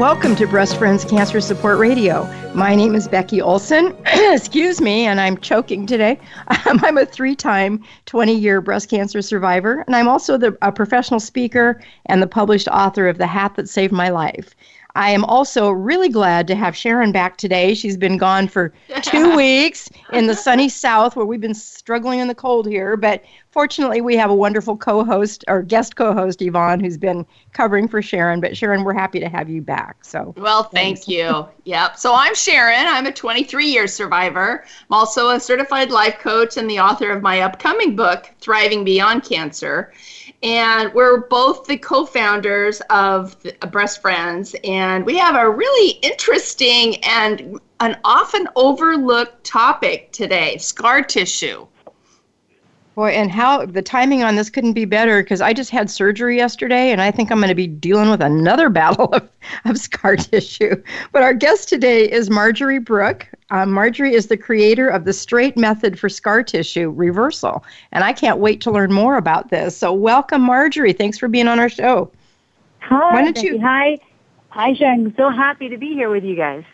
Welcome to Breast Friends Cancer Support Radio. My name is Becky Olson. Excuse me, and I'm choking today. Um, I'm a three time, 20 year breast cancer survivor, and I'm also the, a professional speaker and the published author of The Hat That Saved My Life. I am also really glad to have Sharon back today. She's been gone for two weeks in the sunny South where we've been struggling in the cold here. But fortunately, we have a wonderful co host or guest co host, Yvonne, who's been covering for Sharon. But Sharon, we're happy to have you back. So, well, thank thanks. you. yep. So, I'm Sharon. I'm a 23 year survivor. I'm also a certified life coach and the author of my upcoming book, Thriving Beyond Cancer and we're both the co-founders of uh, breast friends and we have a really interesting and an often overlooked topic today scar tissue Boy, and how the timing on this couldn't be better because I just had surgery yesterday and I think I'm going to be dealing with another battle of, of scar tissue. But our guest today is Marjorie Brook. Um, Marjorie is the creator of the STRAIT method for scar tissue reversal. And I can't wait to learn more about this. So, welcome, Marjorie. Thanks for being on our show. Hi. Why don't you? Hi. Hi, Jen. So happy to be here with you guys.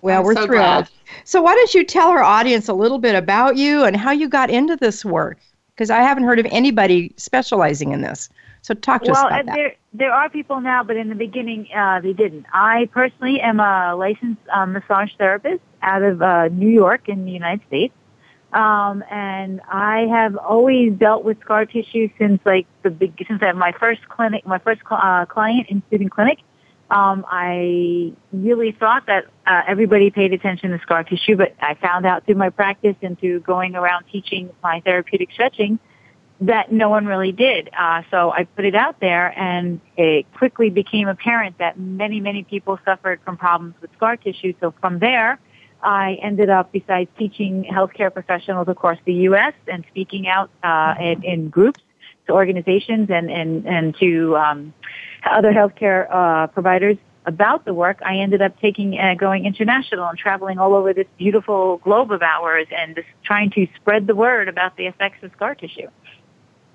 Well, I'm we're so thrilled. Glad. So, why don't you tell our audience a little bit about you and how you got into this work? Because I haven't heard of anybody specializing in this. So talk to well, us about that. There, there are people now, but in the beginning, uh, they didn't. I personally am a licensed um, massage therapist out of uh, New York in the United States. Um, and I have always dealt with scar tissue since like the big, since I had my first clinic, my first cl- uh, client in student clinic. Um, I really thought that uh, everybody paid attention to scar tissue, but I found out through my practice and through going around teaching my therapeutic stretching that no one really did. Uh, so I put it out there, and it quickly became apparent that many, many people suffered from problems with scar tissue. So from there, I ended up, besides teaching healthcare professionals across the U.S. and speaking out uh, in, in groups to organizations and and and to um, other healthcare uh, providers about the work, I ended up taking uh, going international and traveling all over this beautiful globe of ours and just trying to spread the word about the effects of scar tissue.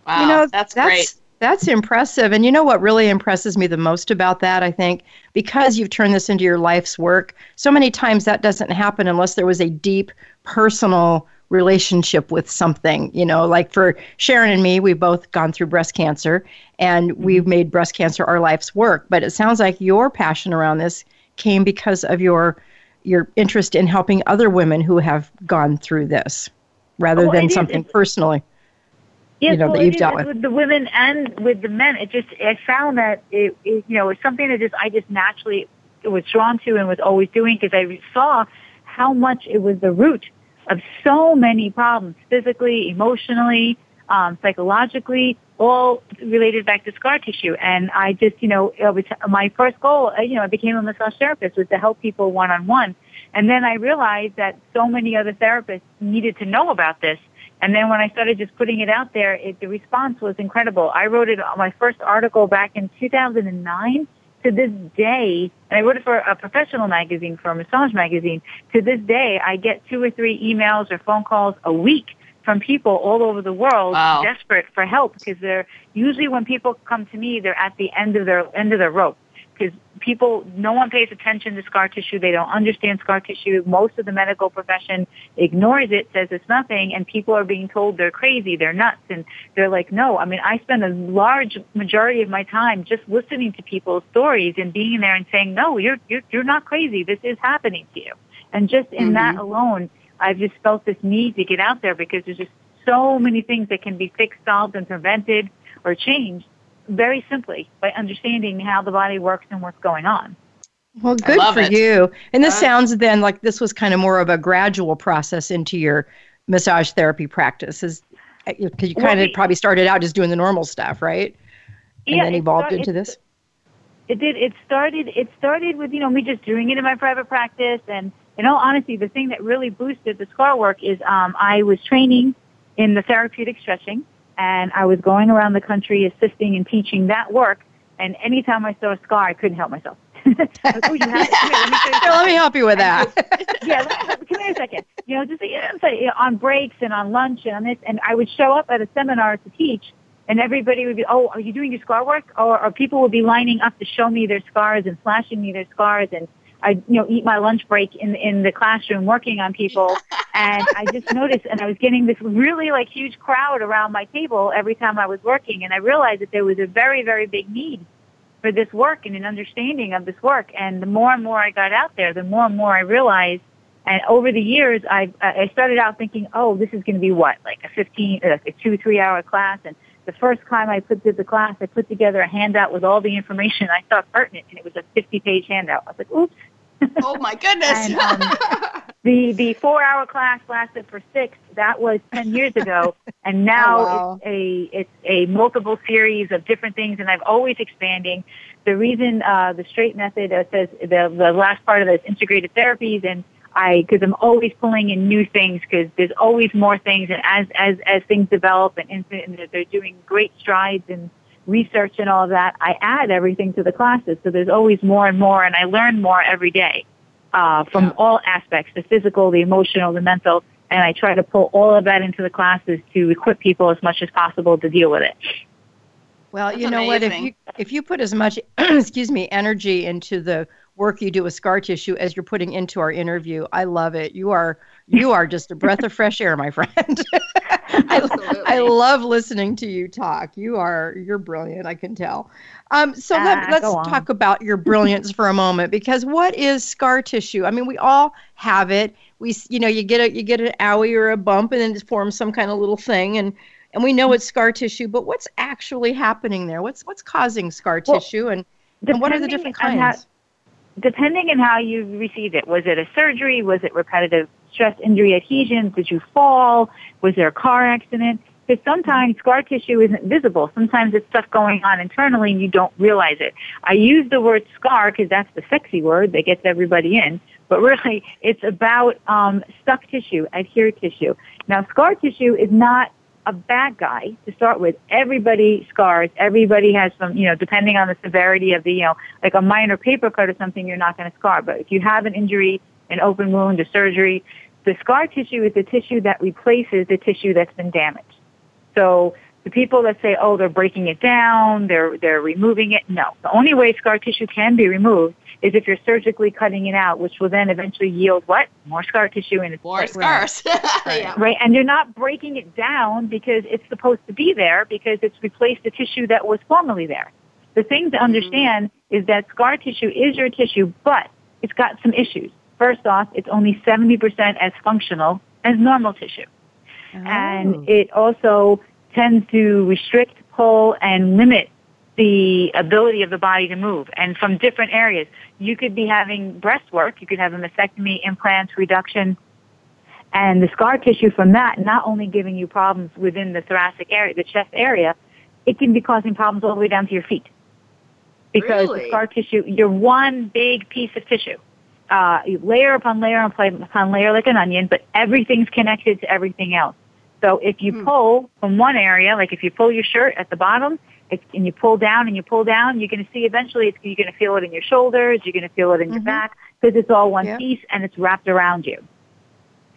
Wow, you know, that's, that's great. That's impressive. And you know what really impresses me the most about that, I think, because you've turned this into your life's work, so many times that doesn't happen unless there was a deep personal relationship with something. You know, like for Sharon and me, we've both gone through breast cancer and mm-hmm. we've made breast cancer our life's work. But it sounds like your passion around this came because of your your interest in helping other women who have gone through this rather oh, than something personally. Yes, you know, well, that you've dealt with. with the women and with the men. It just I found that it, it you know it's something that just I just naturally was drawn to and was always doing because I saw how much it was the root of so many problems, physically, emotionally, um, psychologically, all related back to scar tissue. And I just, you know, it was my first goal, uh, you know, I became a massage therapist was to help people one on one. And then I realized that so many other therapists needed to know about this. And then when I started just putting it out there, it, the response was incredible. I wrote it on my first article back in 2009 to this day, and I wrote it for a professional magazine, for a massage magazine, to this day, I get two or three emails or phone calls a week from people all over the world wow. desperate for help because they're usually when people come to me, they're at the end of their end of their rope because people, no one pays attention to scar tissue. They don't understand scar tissue. Most of the medical profession ignores it, says it's nothing, and people are being told they're crazy, they're nuts, and they're like, no. I mean, I spend a large majority of my time just listening to people's stories and being there and saying, no, you're you're you're not crazy. This is happening to you. And just in mm-hmm. that alone, I've just felt this need to get out there because there's just so many things that can be fixed, solved, and prevented or changed very simply by understanding how the body works and what's going on. Well, good for it. you. And this uh, sounds then like this was kind of more of a gradual process into your massage therapy practice, because you kind of probably started out just doing the normal stuff, right? And yeah, then evolved into this. It did. It started. It started with you know me just doing it in my private practice, and in all honesty, the thing that really boosted the scar work is um, I was training in the therapeutic stretching and I was going around the country assisting and teaching that work. And anytime I saw a scar, I couldn't help myself. like, oh, you have, come here, let, me let me help you with that. Just, yeah, let, come here a second. You know, just you know, say, on breaks and on lunch and on this, and I would show up at a seminar to teach, and everybody would be, oh, are you doing your scar work? Or, or people would be lining up to show me their scars and flashing me their scars, and I, you know, eat my lunch break in in the classroom working on people, and I just noticed, and I was getting this really like huge crowd around my table every time I was working, and I realized that there was a very very big need for this work and an understanding of this work. And the more and more I got out there, the more and more I realized. And over the years, I I started out thinking, oh, this is going to be what, like a fifteen, uh, a two three hour class, and the first time I put through the class, I put together a handout with all the information I thought pertinent, and it was a 50-page handout. I was like, oops. Oh my goodness! and, um, the the four-hour class lasted for six. That was 10 years ago, and now oh, wow. it's a it's a multiple series of different things, and I'm always expanding. The reason uh, the STRAIT method uh, says the the last part of it is integrated therapies, and I because I'm always pulling in new things because there's always more things, and as as as things develop and, and they're doing great strides and research and all of that, I add everything to the classes. So there's always more and more, and I learn more every day uh, from yeah. all aspects: the physical, the emotional, the mental. And I try to pull all of that into the classes to equip people as much as possible to deal with it. Well, That's you know amazing. what? If you if you put as much excuse me energy into the work you do with scar tissue as you're putting into our interview. I love it. You are you are just a breath of fresh air, my friend. I, I, love listening to you talk. You are you're brilliant. I can tell. Um, so let, us ah, talk about your brilliance for a moment because what is scar tissue? I mean, we all have it. We you know you get a you get an owie or a bump and then it forms some kind of little thing and and we know it's scar tissue. But what's actually happening there? What's what's causing scar well, tissue and, and what are the different kinds? depending on how you received it, was it a surgery? Was it repetitive stress injury adhesions? Did you fall? Was there a car accident? Because sometimes scar tissue isn't visible. Sometimes it's stuff going on internally and you don't realize it. I use the word scar because that's the sexy word that gets everybody in, but really it's about um, stuck tissue, adhered tissue. Now scar tissue is not a bad guy to start with. Everybody scars. Everybody has some, you know, depending on the severity of the, you know, like a minor paper cut or something, you're not going to scar. But if you have an injury, an open wound, a surgery, the scar tissue is the tissue that replaces the tissue that's been damaged. So the people that say, oh, they're breaking it down, they're, they're removing it, no. The only way scar tissue can be removed is if you're surgically cutting it out, which will then eventually yield what? More scar tissue in its More scars. yeah. Right. And you're not breaking it down because it's supposed to be there because it's replaced the tissue that was formerly there. The thing to mm-hmm. understand mm-hmm. is that scar tissue is your tissue, but it's got some issues. First off, it's only 70% as functional as normal tissue. Oh. And it also tends to restrict, pull, and limit the ability of the body to move and from different areas. You could be having breast work, you could have a mastectomy, implants, reduction, and the scar tissue from that not only giving you problems within the thoracic area, the chest area, it can be causing problems all the way down to your feet. Because really? the scar tissue, you're one big piece of tissue. Uh, layer upon layer upon layer like an onion, but everything's connected to everything else. So if you hmm. pull from one area, like if you pull your shirt at the bottom, it's, and you pull down and you pull down, you're going to see eventually it's, you're going to feel it in your shoulders, you're going to feel it in mm-hmm. your back because it's all one yep. piece and it's wrapped around you.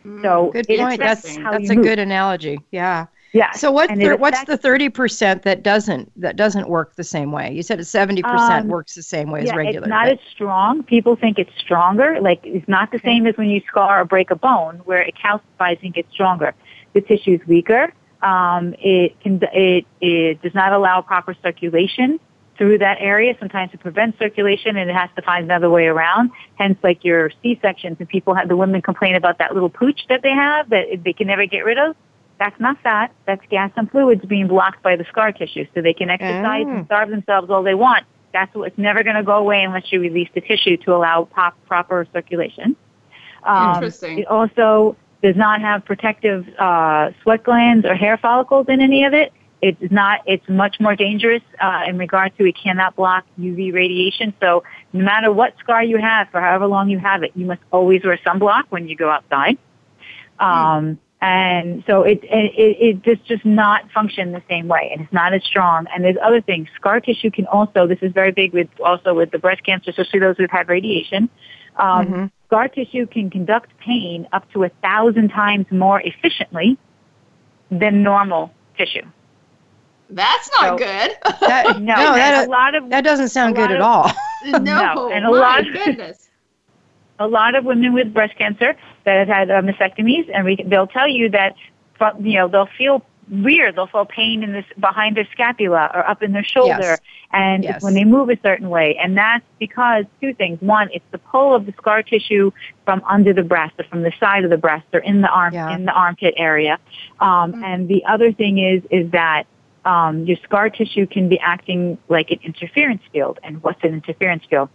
Mm, so good point. That's that's a move. good analogy. Yeah. Yeah. So what thir- what's the thirty percent that doesn't that doesn't work the same way? You said seventy um, percent works the same way yeah, as regular. It's not but... as strong. People think it's stronger. Like it's not the same as when you scar or break a bone, where it calcifies and gets stronger. The tissue is weaker. Um, it can it it does not allow proper circulation through that area. Sometimes it prevents circulation and it has to find another way around. Hence, like your C-sections and people have, the women complain about that little pooch that they have that they can never get rid of. That's not fat. That's gas and fluids being blocked by the scar tissue. So they can exercise mm. and starve themselves all they want. That's what, it's never going to go away unless you release the tissue to allow pop, proper circulation. Um, Interesting. It also does not have protective uh, sweat glands or hair follicles in any of it. It's not. It's much more dangerous uh, in regard to it cannot block UV radiation. So no matter what scar you have, for however long you have it, you must always wear sunblock when you go outside. Um, And so it, it, it just, just not function the same way and it's not as strong. And there's other things. Scar tissue can also, this is very big with, also with the breast cancer, especially those who've had radiation. Um, mm-hmm. Scar tissue can conduct pain up to a thousand times more efficiently than normal tissue. That's not so, good. That, no, no that, a lot of, that doesn't sound good of, at all. no, no, and a lot of goodness. A lot of women with breast cancer that have had uh, mastectomies, and we, they'll tell you that you know they'll feel weird. They'll feel pain in this behind their scapula or up in their shoulder, yes. and yes. when they move a certain way. And that's because two things: one, it's the pull of the scar tissue from under the breast or from the side of the breast or in the arm yeah. in the armpit area. Um, mm-hmm. And the other thing is is that um, your scar tissue can be acting like an interference field. And what's an interference field?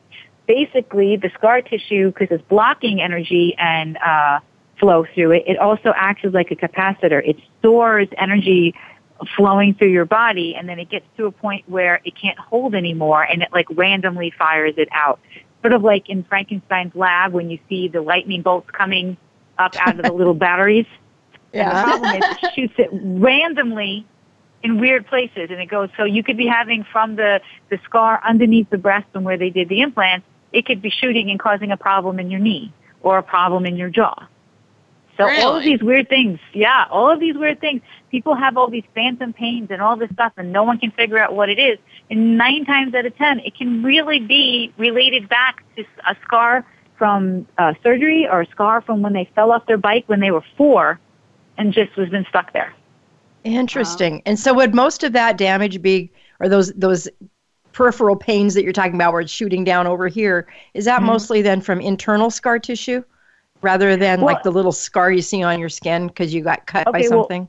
Basically, the scar tissue, because it's blocking energy and uh, flow through it, it also acts as like a capacitor. It stores energy flowing through your body, and then it gets to a point where it can't hold anymore, and it like randomly fires it out. Sort of like in Frankenstein's lab when you see the lightning bolts coming up out of the little batteries. Yeah. And the problem is it shoots it randomly in weird places and it goes so you could be having from the the scar underneath the breast and where they did the implants it could be shooting and causing a problem in your knee or a problem in your jaw so really? all of these weird things yeah all of these weird things people have all these phantom pains and all this stuff and no one can figure out what it is and nine times out of ten it can really be related back to a scar from uh, surgery or a scar from when they fell off their bike when they were four and just was been stuck there Interesting. Um, and so would most of that damage be or those those peripheral pains that you're talking about where it's shooting down over here, is that mm-hmm. mostly then from internal scar tissue rather than well, like the little scar you see on your skin because you got cut okay, by something?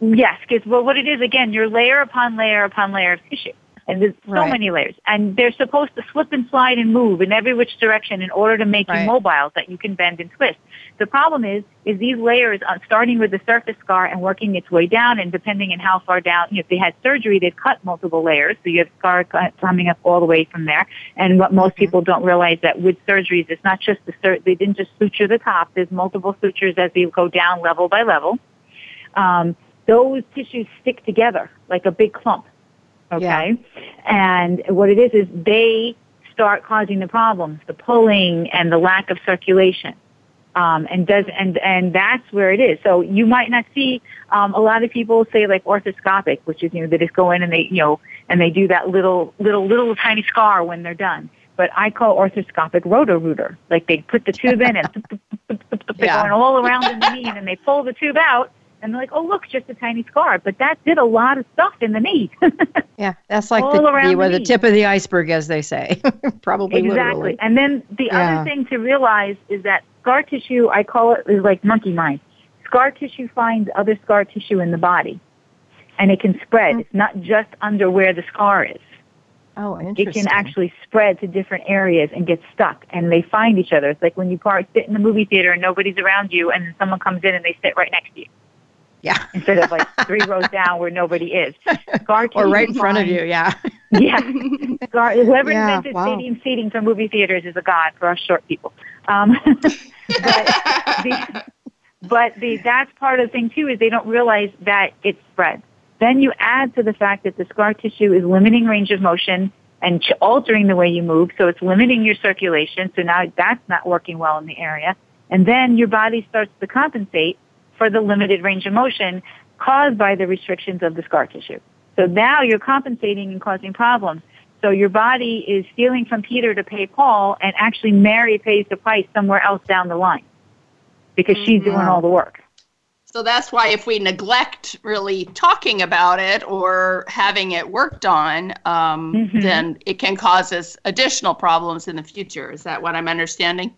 Well, yes, because well what it is again, you're layer upon layer upon layer of tissue. And there's so right. many layers. And they're supposed to slip and slide and move in every which direction in order to make right. you mobile that you can bend and twist. The problem is, is these layers, uh, starting with the surface scar and working its way down, and depending on how far down, you know, if they had surgery, they'd cut multiple layers, so you have scar coming up all the way from there. And what most mm-hmm. people don't realize that with surgeries, it's not just the sur- they didn't just suture the top. There's multiple sutures as you go down level by level. Um, those tissues stick together like a big clump. Okay, yeah. and what it is is they start causing the problems, the pulling and the lack of circulation. Um, and does and and that's where it is. So you might not see um, a lot of people say like orthoscopic, which is you know they just go in and they you know and they do that little little little tiny scar when they're done. But I call orthoscopic roto-rooter. Like they put the tube in and they're going all around in the knee, and they pull the tube out, and they're like, oh look, just a tiny scar. But that did a lot of stuff in the knee. yeah, that's like the, the, the, the tip of the iceberg, as they say. Probably exactly. Literally. And then the yeah. other thing to realize is that scar tissue, I call it, is like monkey mind. Scar tissue finds other scar tissue in the body, and it can spread. Mm-hmm. It's not just under where the scar is. Oh, interesting. It can actually spread to different areas and get stuck, and they find each other. It's like when you part, sit in the movie theater and nobody's around you, and someone comes in and they sit right next to you. Yeah. Instead of like three rows down where nobody is. Or right in front of you, yeah. yeah. Whoever yeah, invented wow. stadium seating for movie theaters is a god for us short people. Um, but the, but the, that's part of the thing too is they don't realize that it spreads. Then you add to the fact that the scar tissue is limiting range of motion and ch- altering the way you move, so it's limiting your circulation. So now that's not working well in the area. And then your body starts to compensate for the limited range of motion caused by the restrictions of the scar tissue. So now you're compensating and causing problems. So your body is stealing from Peter to pay Paul, and actually Mary pays the price somewhere else down the line because she's mm-hmm. doing all the work. So that's why if we neglect really talking about it or having it worked on, um, mm-hmm. then it can cause us additional problems in the future. Is that what I'm understanding?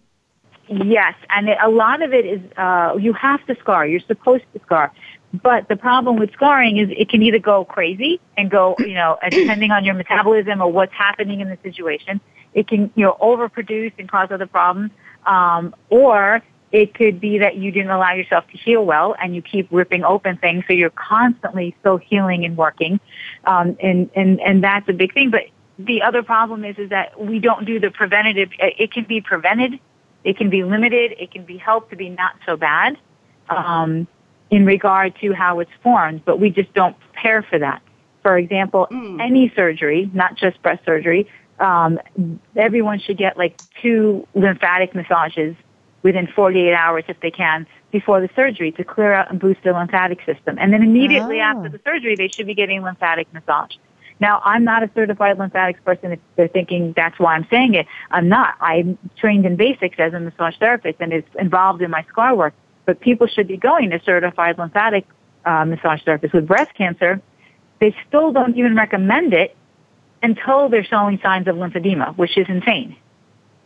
Yes, and it, a lot of it is uh, you have to scar. You're supposed to scar. But the problem with scarring is it can either go crazy and go, you know, depending on your metabolism or what's happening in the situation, it can, you know, overproduce and cause other problems. Um, or it could be that you didn't allow yourself to heal well and you keep ripping open things, so you're constantly still healing and working. Um, and, and, and that's a big thing. But the other problem is, is that we don't do the preventative. It can be prevented. It can be limited. It can be helped to be not so bad. Um, in regard to how it's formed, but we just don't prepare for that. For example, mm. any surgery, not just breast surgery, um, everyone should get like two lymphatic massages within 48 hours if they can before the surgery to clear out and boost the lymphatic system. And then immediately oh. after the surgery, they should be getting lymphatic massage. Now, I'm not a certified lymphatics person if they're thinking that's why I'm saying it. I'm not. I'm trained in basics as a massage therapist and it's involved in my scar work. But people should be going to certified lymphatic uh, massage therapists with breast cancer. They still don't even recommend it until they're showing signs of lymphedema, which is insane.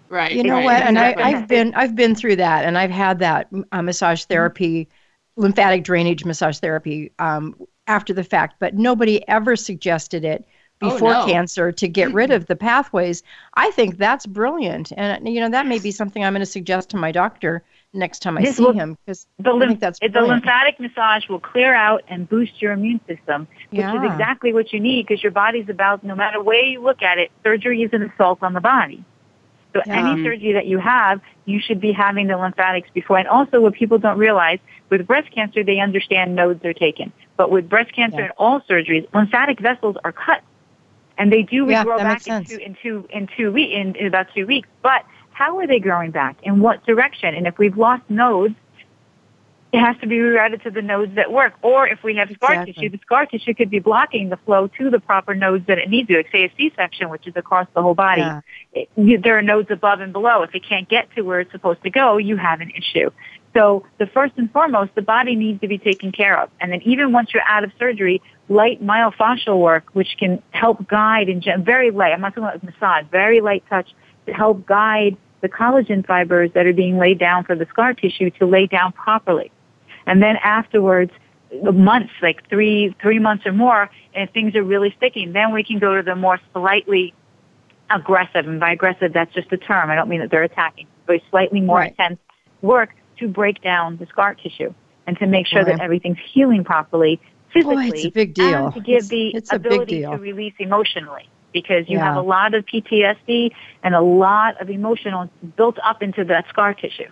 Right. You know right. what? And I, have been I've been through that, and I've had that uh, massage therapy, mm-hmm. lymphatic drainage massage therapy um, after the fact, but nobody ever suggested it oh, before oh, no. cancer to get rid of the pathways. I think that's brilliant, and you know that may be something I'm going to suggest to my doctor next time I this see will, him because the, I think that's brilliant. the lymphatic massage will clear out and boost your immune system, which yeah. is exactly what you need because your body's about no matter way you look at it, surgery is an assault on the body. So yeah. any surgery that you have, you should be having the lymphatics before. And also what people don't realize, with breast cancer, they understand nodes are taken. But with breast cancer yeah. and all surgeries, lymphatic vessels are cut. And they do regrow yeah, back in two, in, two, in, two we- in, in about two weeks. But how are they growing back? In what direction? And if we've lost nodes, it has to be rerouted to the nodes that work. Or if we have scar exactly. tissue, the scar tissue could be blocking the flow to the proper nodes that it needs to. Like say a C-section, which is across the whole body. Yeah. It, you, there are nodes above and below. If it can't get to where it's supposed to go, you have an issue. So the first and foremost, the body needs to be taken care of. And then even once you're out of surgery, light myofascial work, which can help guide and very light, I'm not talking about massage, very light touch to help guide the collagen fibers that are being laid down for the scar tissue to lay down properly. And then afterwards, months, like three, three months or more, and if things are really sticking, then we can go to the more slightly aggressive. And by aggressive, that's just a term. I don't mean that they're attacking. But slightly more right. intense work to break down the scar tissue and to make sure right. that everything's healing properly physically. Boy, it's a big deal. And to give it's, the it's ability to release emotionally because you yeah. have a lot of PTSD and a lot of emotional built up into that scar tissue.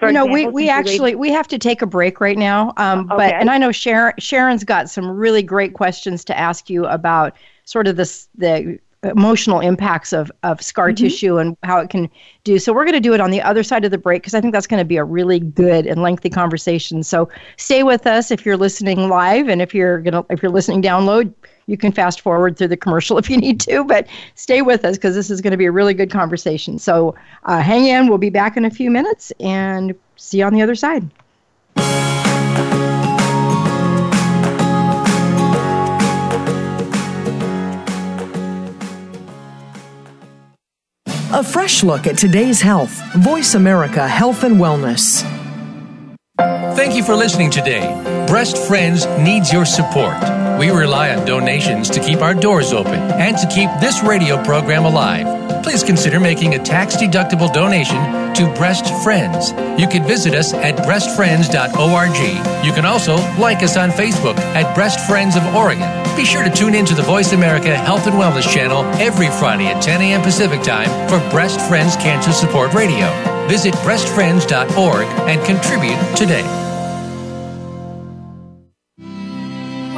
For you know, example, we, we actually we have to take a break right now. Um, okay. But and I know Sharon Sharon's got some really great questions to ask you about sort of this the emotional impacts of, of scar mm-hmm. tissue and how it can do. So we're going to do it on the other side of the break because I think that's going to be a really good and lengthy conversation. So stay with us if you're listening live and if you're going to if you're listening download, you can fast forward through the commercial if you need to, but stay with us because this is going to be a really good conversation. So uh, hang in. We'll be back in a few minutes and see you on the other side. A fresh look at today's health. Voice America Health and Wellness. Thank you for listening today. Breast Friends needs your support. We rely on donations to keep our doors open and to keep this radio program alive. Please consider making a tax deductible donation to Breast Friends. You can visit us at breastfriends.org. You can also like us on Facebook at Breast Friends of Oregon. Be sure to tune in to the Voice America Health and Wellness channel every Friday at 10 a.m. Pacific Time for Breast Friends Cancer Support Radio. Visit breastfriends.org and contribute today.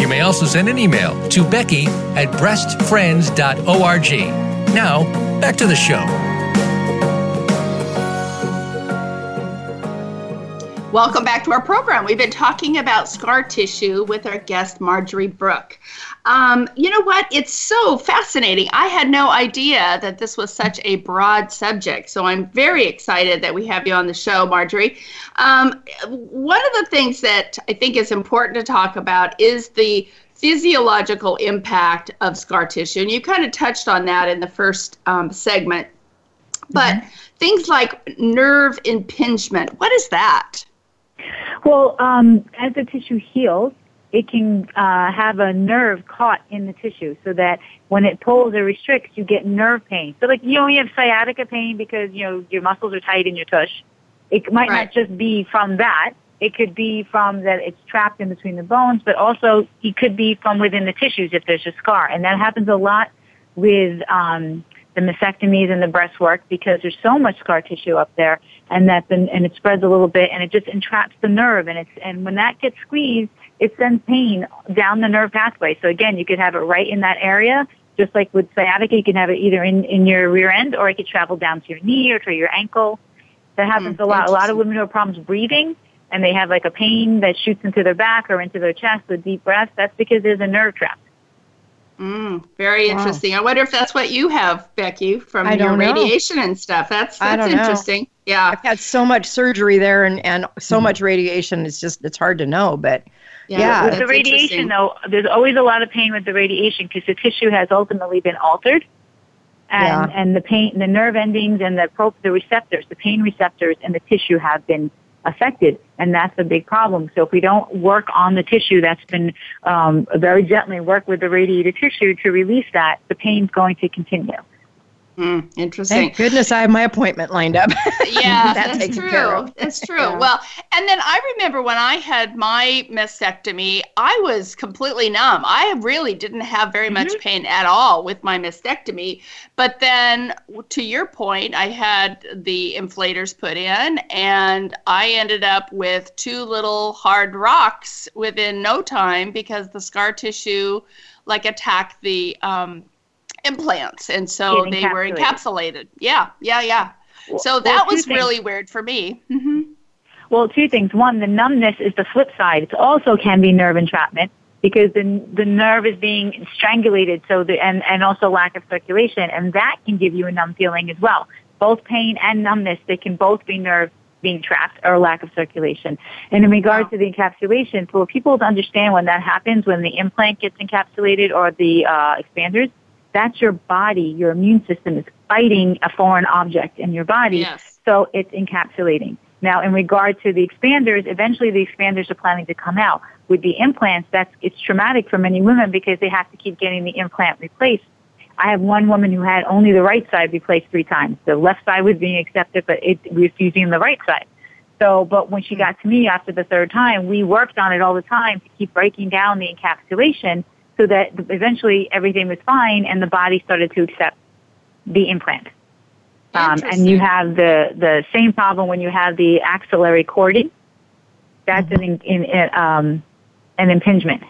You may also send an email to Becky at breastfriends.org. Now, back to the show. Welcome back to our program. We've been talking about scar tissue with our guest, Marjorie Brook. Um, you know what? It's so fascinating. I had no idea that this was such a broad subject. So I'm very excited that we have you on the show, Marjorie. Um, one of the things that I think is important to talk about is the physiological impact of scar tissue. And you kind of touched on that in the first um, segment. But mm-hmm. things like nerve impingement, what is that? Well, um, as the tissue heals, it can uh, have a nerve caught in the tissue so that when it pulls or restricts, you get nerve pain. So like, you you have sciatica pain because, you know, your muscles are tight in your tush. It might right. not just be from that. It could be from that it's trapped in between the bones, but also it could be from within the tissues if there's a scar. And that happens a lot with um, the mastectomies and the breast work because there's so much scar tissue up there and that then, and it spreads a little bit and it just entraps the nerve and it's and when that gets squeezed it sends pain down the nerve pathway. So again you could have it right in that area just like with sciatica you can have it either in in your rear end or it could travel down to your knee or to your ankle. That happens mm, a lot. A lot of women who have problems breathing and they have like a pain that shoots into their back or into their chest with deep breaths that's because there's a nerve trap Mm, very wow. interesting. I wonder if that's what you have, Becky, from your radiation know. and stuff. That's that's interesting. Know. Yeah, I've had so much surgery there and and so mm much radiation. It's just it's hard to know, but. Yeah, yeah. with the radiation though, there's always a lot of pain with the radiation because the tissue has ultimately been altered, and yeah. and the pain, the nerve endings and the pro, the receptors, the pain receptors and the tissue have been affected, and that's a big problem. So if we don't work on the tissue that's been um, very gently work with the radiated tissue to release that, the pain's going to continue. Mm, interesting. Thank goodness I have my appointment lined up. Yeah, that that's true. That's true. Yeah. Well, and then I remember when I had my mastectomy, I was completely numb. I really didn't have very mm-hmm. much pain at all with my mastectomy. But then, to your point, I had the inflators put in, and I ended up with two little hard rocks within no time because the scar tissue like attacked the um, implants, and so they were encapsulated. Yeah, yeah, yeah. Well, so that well, was things. really weird for me. Mm-hmm. Well, two things. One, the numbness is the flip side. It also can be nerve entrapment because the the nerve is being strangulated. So the and and also lack of circulation, and that can give you a numb feeling as well. Both pain and numbness, they can both be nerve being trapped or lack of circulation. And in regards wow. to the encapsulation, for people to understand when that happens, when the implant gets encapsulated or the uh, expanders, that's your body, your immune system is fighting a foreign object in your body. Yes. So it's encapsulating. Now, in regard to the expanders, eventually the expanders are planning to come out. With the implants, that's, it's traumatic for many women because they have to keep getting the implant replaced. I have one woman who had only the right side replaced three times. The left side was being accepted, but it was using the right side. So, but when she hmm. got to me after the third time, we worked on it all the time to keep breaking down the encapsulation so that eventually everything was fine and the body started to accept the implant. Um, and you have the, the same problem when you have the axillary cording. That's mm-hmm. an, in, in, um, an impingement.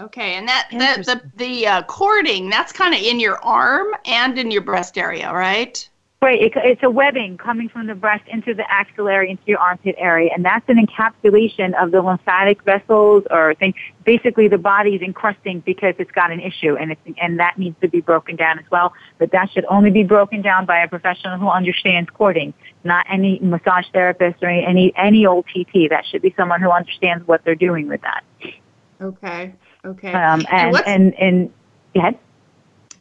Okay, and that the the, the uh, cording that's kind of in your arm and in your breast area, right? Right, it, it's a webbing coming from the breast into the axillary, into your armpit area, and that's an encapsulation of the lymphatic vessels or thing. Basically, the body is encrusting because it's got an issue, and it's and that needs to be broken down as well. But that should only be broken down by a professional who understands cording, not any massage therapist or any any, any old TT. That should be someone who understands what they're doing with that. Okay. Okay. Um, and and, and and go ahead.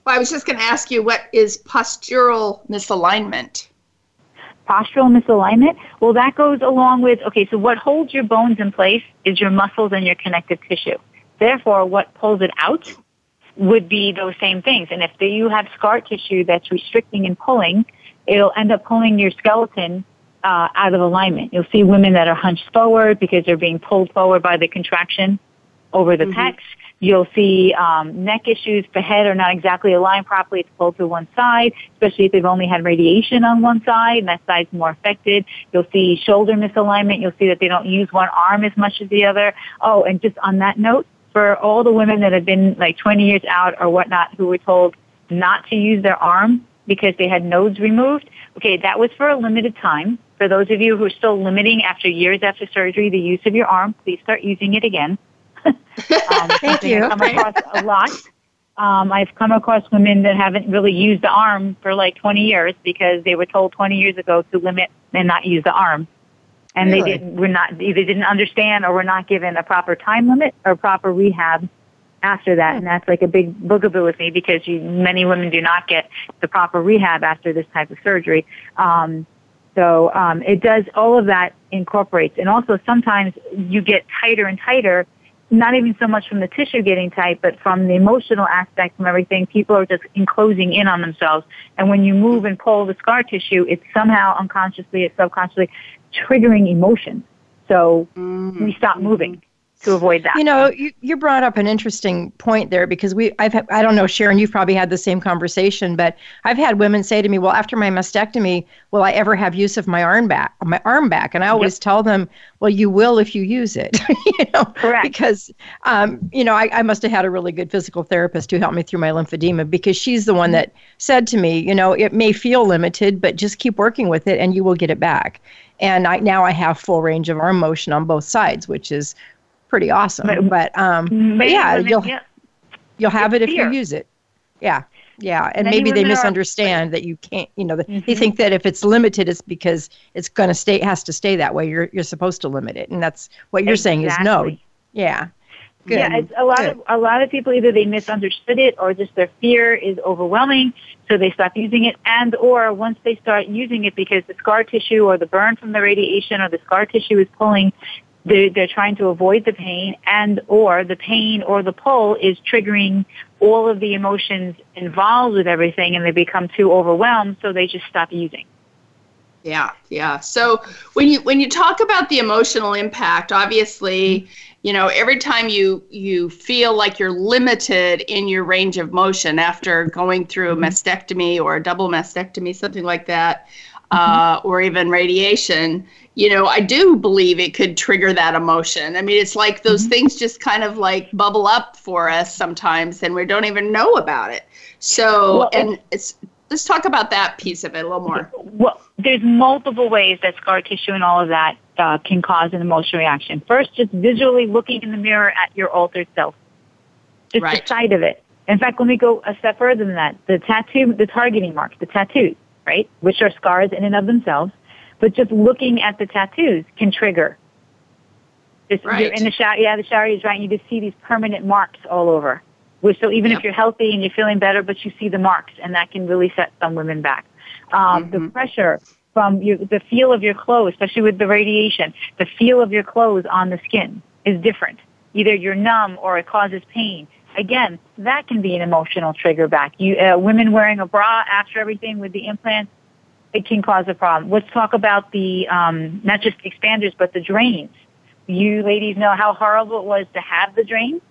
Well, I was just going to ask you what is postural misalignment? Postural misalignment? Well, that goes along with, okay, so what holds your bones in place is your muscles and your connective tissue. Therefore, what pulls it out would be those same things. And if you have scar tissue that's restricting and pulling, it'll end up pulling your skeleton uh, out of alignment. You'll see women that are hunched forward because they're being pulled forward by the contraction over the mm-hmm. pecs. You'll see um, neck issues. The head are not exactly aligned properly. It's pulled to one side, especially if they've only had radiation on one side, and that side's more affected. You'll see shoulder misalignment. You'll see that they don't use one arm as much as the other. Oh, and just on that note, for all the women that have been like 20 years out or whatnot who were told not to use their arm because they had nodes removed, okay, that was for a limited time For those of you who are still limiting after years after surgery the use of your arm, please start using it again. Um, Thank you. I've come across a lot. Um, I've come across women that haven't really used the arm for like 20 years because they were told 20 years ago to limit and not use the arm. And Really? they didn't, were not, either didn't understand or were not given a proper time limit or proper rehab after that. And that's like a big boogaboo with me because you, many women do not get the proper rehab after this type of surgery. Um, so um, it does all of that incorporates, and also sometimes you get tighter and tighter. Not even so much from the tissue getting tight, but from the emotional aspect, from everything. People are just enclosing in on themselves, and when you move and pull the scar tissue, it's somehow unconsciously, it's subconsciously triggering emotions. So we stop moving to avoid that. You know, you, you brought up an interesting point there because we, I've, I don't know, Sharon, you've probably had the same conversation, but I've had women say to me, well, after my mastectomy, will I ever have use of my arm back, my arm back? And I always tell them, well, you will if you use it, you know, Correct. because, um, you know, I, I must have had a really good physical therapist who helped me through my lymphedema because she's the one that said to me, you know, it may feel limited, but just keep working with it and you will get it back. And I, now I have full range of arm motion on both sides, which is pretty awesome. But- But um, but yeah, you'll you'll have it if you use it. Yeah, yeah, and Many maybe they misunderstand that you can't. You know, that they think that if it's limited, it's because it's going to stay has to stay that way. You're you're supposed to limit it, and that's what you're saying is no. Yeah, good. Yeah, it's a lot Good. of a lot of people either they misunderstood it or just their fear is overwhelming, so they stop using it, and or once they start using it because the scar tissue or the burn from the radiation or the scar tissue is pulling, they're, they're trying to avoid the pain, and or the pain or the pull is triggering all of the emotions involved with everything, and they become too overwhelmed, so they just stop using. Yeah, yeah. So when you when you talk about the emotional impact, obviously, you know, every time you you feel like you're limited in your range of motion after going through a mastectomy or a double mastectomy, something like that, uh, or even radiation, you know, I do believe it could trigger that emotion. I mean, it's like those things just kind of like bubble up for us sometimes, and we don't even know about it. So, Well, and it's let's talk about that piece of it a little more. Well, there's multiple ways that scar tissue and all of that uh, can cause an emotional reaction. First, just visually looking in the mirror at your altered self. Just Right. the sight of it. In fact, let me go a step further than that. The tattoo, the targeting mark, the tattoos, right, which are scars in and of themselves, but just looking at the tattoos can trigger. Just Right. you're in the shower, yeah, the shower is right, and you just see these permanent marks all over. Which, so even Yep. if you're healthy and you're feeling better, but you see the marks, and that can really set some women back. Um, The pressure from your, the feel of your clothes, especially with the radiation, the feel of your clothes on the skin is different. Either you're numb or it causes pain. Again, that can be an emotional trigger back. You, uh, women wearing a bra after everything with the implants, it can cause a problem. Let's talk about the um, not just the expanders, but the drains. You ladies know how horrible it was to have the drains,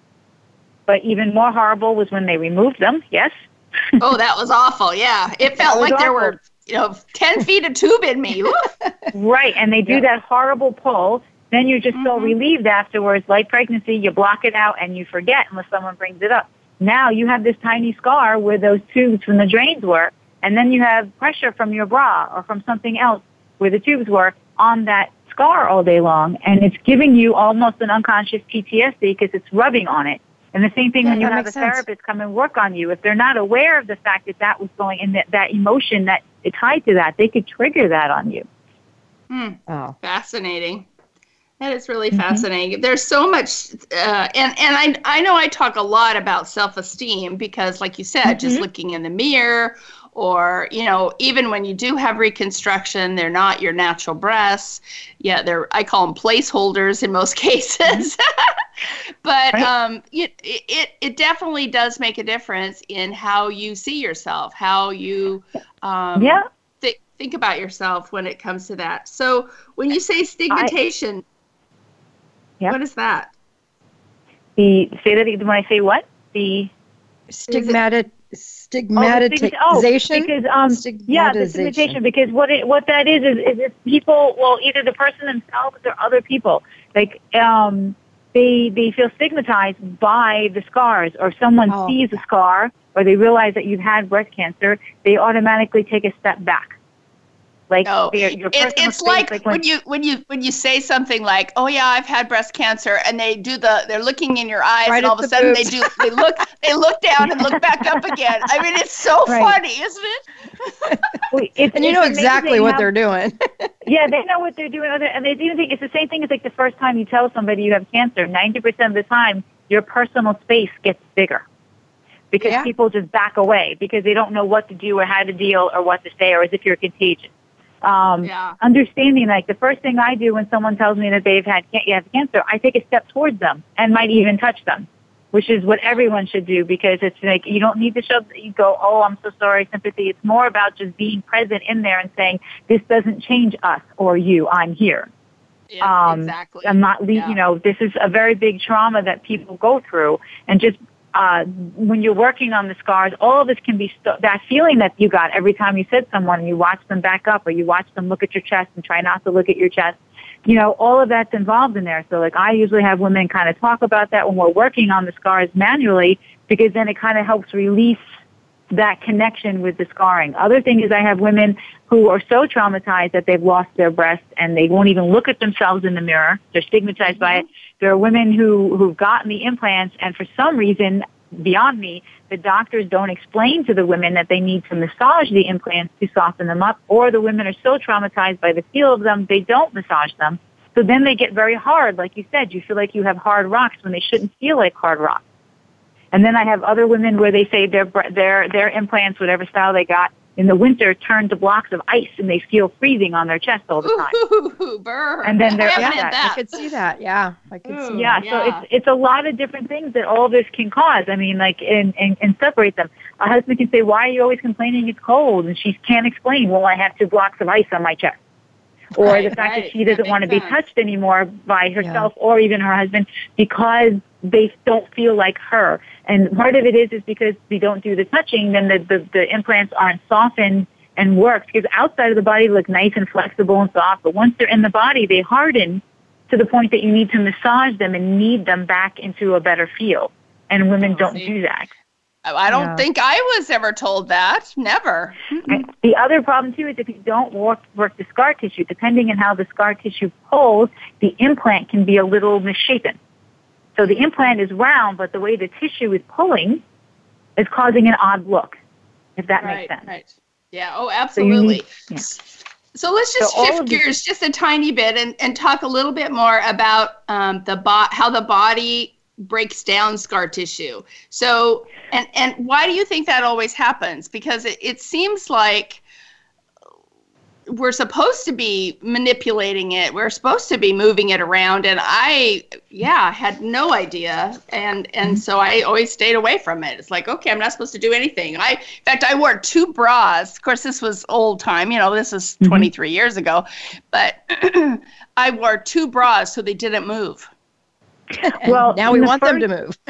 but even more horrible was when they removed them. Yes. Oh, that was awful. Yeah. It felt like there were, you know, 10 feet of tube in me. Right, and they do that horrible pull. Then you're just so relieved afterwards, like pregnancy, you block it out and you forget unless someone brings it up. Now you have this tiny scar where those tubes from the drains were, and then you have pressure from your bra or from something else where the tubes were on that scar all day long, and it's giving you almost an unconscious PTSD because it's rubbing on it. And the same thing Yeah, when you have a sense. therapist come and work on you. If they're not aware of the fact that that was going in that, that emotion that is tied to that, they could trigger that on you. oh, fascinating. That is really mm-hmm. fascinating. There's so much, uh, and and I I know I talk a lot about self-esteem because, like you said, just mm-hmm. looking in the mirror, or you know, even when you do have reconstruction, they're not your natural breasts. Yeah, they're I call them placeholders in most cases. but Right. um, it, it it definitely does make a difference in how you see yourself, how you um, Yeah. thi- think about yourself when it comes to that. So when you say stigmatization, Yeah. what is that? The say that when I say what the stigmatic the stigmatization. oh, because um, yeah, the stigmatization. Because what it what that is is is if people, well, either the person themselves or other people, like um, they they feel stigmatized by the scars, or someone Oh. sees a scar, or they realize that you've had breast cancer, they automatically take a step back. Like No, their- your it, it's space, like, when, when you when you when you say something like, "Oh yeah, I've had breast cancer," and they do the they're looking in your eyes, Right and all of a the sudden they do they look they look down and look back up again. I mean, it's so Right. funny, isn't it? well, it's, And you know exactly what how- they're doing. Yeah, they know what they're doing. And they even think it's the same thing as like the first time you tell somebody you have cancer. Ninety percent of the time, your personal space gets bigger because Yeah. people just back away because they don't know what to do or how to deal or what to say or as if you're contagious. Um, Yeah. Understanding like the first thing I do when someone tells me that they've had can- you have cancer, I take a step towards them and might even touch them, which is what everyone should do because it's like you don't need to show you go, oh, I'm so sorry, sympathy. It's more about just being present in there and saying this doesn't change us or you. I'm here. Yeah, Um, exactly. I'm not, le- Yeah. you know, this is a very big trauma that people go through, and just uh, when you're working on the scars, all of this can be st- that feeling that you got every time you said someone, and you watch them back up, or you watch them look at your chest and try not to look at your chest. You know, all of that's involved in there. So, like, I usually have women kind of talk about that when we're working on the scars manually, because then it kind of helps release that connection with the scarring. Other thing is I have women who are so traumatized that they've lost their breast and they won't even look at themselves in the mirror. They're stigmatized by it. Mm-hmm. There are women who, who've gotten the implants and for some reason, beyond me, the doctors don't explain to the women that they need to massage the implants to soften them up or the women are so traumatized by the feel of them, they don't massage them. So then they get very hard. Like you said, you feel like you have hard rocks when they shouldn't feel like hard rocks. And then I have other women where they say their bre- their their implants, whatever style they got, in the winter turn to blocks of ice and they feel freezing on their chest all the time. Ooh, burr. And then they're- I yeah, had I could see that. Yeah, I could see. Ooh. Yeah, that. so Yeah. it's it's a lot of different things that all this can cause. I mean, like and, and and separate them. A husband can say, "Why are you always complaining it's cold?" And she can't explain. Well, I have two blocks of ice on my chest. Or Right, the fact right. that she doesn't want to be touched anymore by herself or even her husband because they don't feel like her. And part of it is is because they don't do the touching, then the, the, the implants aren't softened and worked because outside of the body they look nice and flexible and soft, but once they're in the body, they harden to the point that you need to massage them and knead them back into a better feel. And women Oh, don't see. do that. I don't Yeah. think I was ever told that. Never. The other problem too is if you don't work, work the scar tissue, depending on how the scar tissue pulls, the implant can be a little misshapen. So the implant is round, but the way the tissue is pulling is causing an odd look, if that right, makes sense. right. Yeah. Oh, absolutely. So need- yeah. So let's just So shift gears just a tiny bit and, and talk a little bit more about um, the bo- how the body breaks down scar tissue. So and and why do you think that always happens? Because it, it seems like we're supposed to be manipulating it. We're supposed to be moving it around and I yeah, had no idea and and so I always stayed away from it. It's like, okay, I'm not supposed to do anything. I in fact I wore two bras. Of course this was old time, you know, this is Mhm. 23 years ago, but I wore two bras so they didn't move. Well, now we want them to move.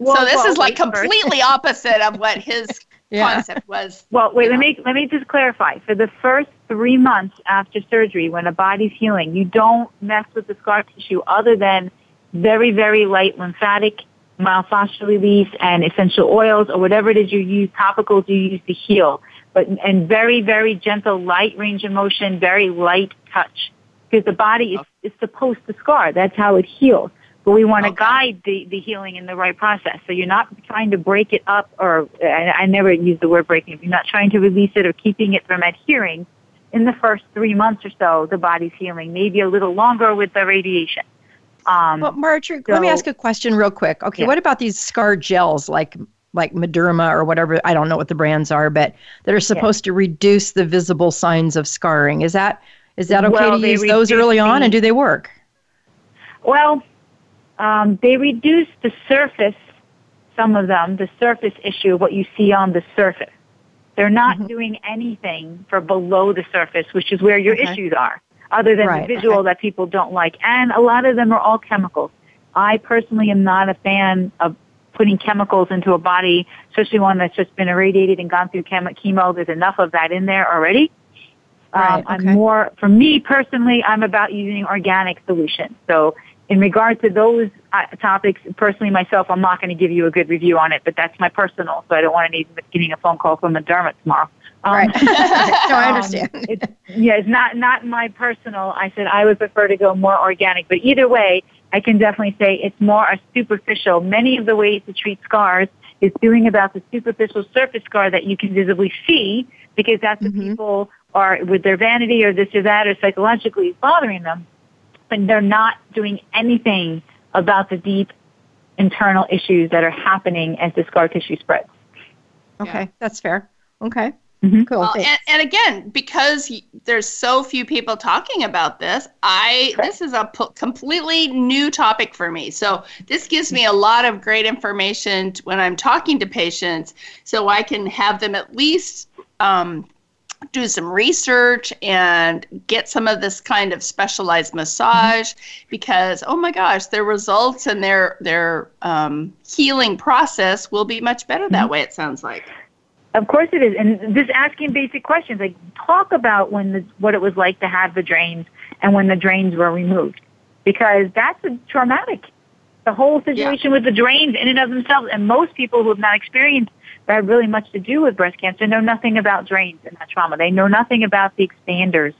Well, so this well, is like wait first. completely opposite of what his Yeah. concept was. Well, wait, let me let me just clarify. For the first three months after surgery, when a body's healing, you don't mess with the scar tissue other than very, very light lymphatic, myofascial release, and essential oils or whatever it is you use, topicals you use to heal. But and very, very gentle, light range of motion, very light touch. Because the body is, oh. is supposed to scar. That's how it heals. But we want to Okay. guide the, the healing in the right process. So you're not trying to break it up or, I, I never use the word breaking, you're not trying to release it or keeping it from adhering. In the first three months or so, the body's healing, maybe a little longer with the radiation. Um, Well, Marjorie, let me ask a question real quick. Okay, Yeah. what about these scar gels like like Mederma or whatever? I don't know what the brands are, but that are supposed to reduce the visible signs of scarring. Is that is that okay Well, to use those early on, and do they work? Well, um, they reduce the surface, some of them, the surface issue of what you see on the surface. They're not Mm-hmm. doing anything for below the surface, which is where your Okay. issues are, other than Right, the visual okay. that people don't like. And a lot of them are all chemicals. I personally am not a fan of putting chemicals into a body, especially one that's just been irradiated and gone through chemo. chemo. There's enough of that in there already. Right, Um, I'm more, for me personally, I'm about using organic solutions. So in regard to those uh, topics. Personally, myself, I'm not going to give you a good review on it, but that's my personal, so I don't want to need getting a phone call from a dermat tomorrow. Um, right. no, I understand. Um, it's, yeah, it's not not my personal. I said I would prefer to go more organic, but either way, I can definitely say it's more a superficial. Many of the ways to treat scars is doing about the superficial surface scar that you can visibly see because that's what mm-hmm. people are with their vanity or this or that or psychologically bothering them. But they're not doing anything about the deep internal issues that are happening as the scar tissue spreads. Okay, yeah. that's fair. Okay. Mm-hmm. Cool. Well, and, and, again, because there's so few people talking about this, I this is a p- completely new topic for me. So this gives me a lot of great information when I'm talking to patients, so I can have them at least um, do some research and get some of this kind of specialized massage because oh my gosh their results and their their um, healing process will be much better that mm-hmm. way it sounds like of course it is and just asking basic questions like talk about when the what it was like to have the drains and when the drains were removed because that's a traumatic the whole situation yeah. with the drains in and of themselves and most people who have not experienced that have really much to do with breast cancer know nothing about drains and that trauma. They know nothing about the expanders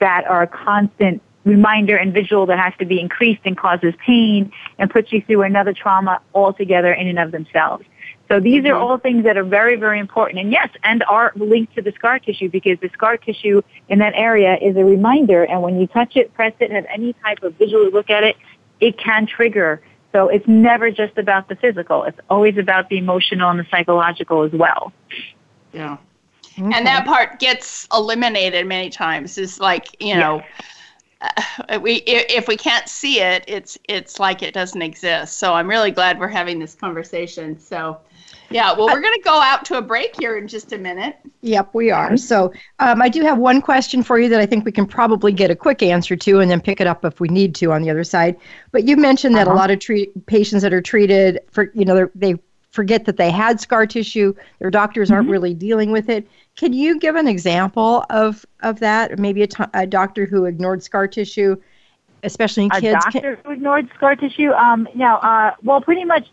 that are a constant reminder and visual that has to be increased and causes pain and puts you through another trauma altogether in and of themselves. So these mm-hmm. are all things that are very, very important. And yes, and are linked to the scar tissue because the scar tissue in that area is a reminder. And when you touch it, press it, have any type of visual look at it, it can trigger so it's never just about the physical. It's always about the emotional and the psychological as well. Yeah. Okay. And that part gets eliminated many times. It's like, you know, uh, we if we can't see it, it's it's like it doesn't exist. So I'm really glad we're having this conversation. So yeah, well, we're going to go out to a break here in just a minute. Yep, we are. So um, I do have one question for you that I think we can probably get a quick answer to and then pick it up if we need to on the other side. But you mentioned that uh-huh. a lot of treat- patients that are treated for, you know, they forget that they had scar tissue. Their doctors aren't mm-hmm. really dealing with it. Can you give an example of, of that? Maybe a, t- a doctor who ignored scar tissue especially in a kids. A doctor who ignored scar tissue? Um, no, uh, well, pretty much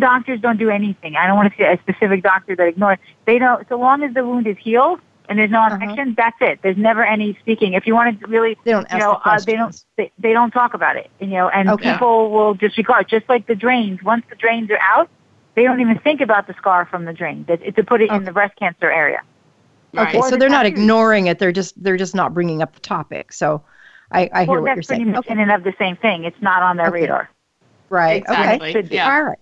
doctors don't do anything. I don't want to say a specific doctor that ignored. They don't, so long as the wound is healed and there's no uh-huh. infection, uh-huh. that's it. There's never any speaking. If you want to really, they don't you know, the uh, they don't, they, they don't talk about it, you know, and okay. people will disregard, just like the drains. Once the drains are out, they don't even think about the scar from the drain. To put it okay. in the breast cancer area. Okay, so they're not ignoring it. They're just they're just not bringing up the topic. So I, I hear well, what you're saying. That's pretty much in and of the same thing. It's not on their okay. radar. Right. Exactly. Okay. Yeah. All right.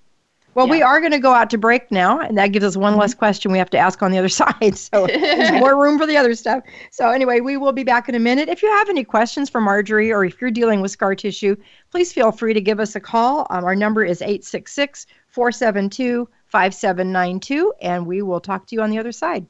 Well, yeah. we are going to go out to break now, and that gives us one less question we have to ask on the other side. So there's more room for the other stuff. So, anyway, we will be back in a minute. If you have any questions for Marjorie or if you're dealing with scar tissue, please feel free to give us a call. Um, our number is 866 472 5792, and we will talk to you on the other side.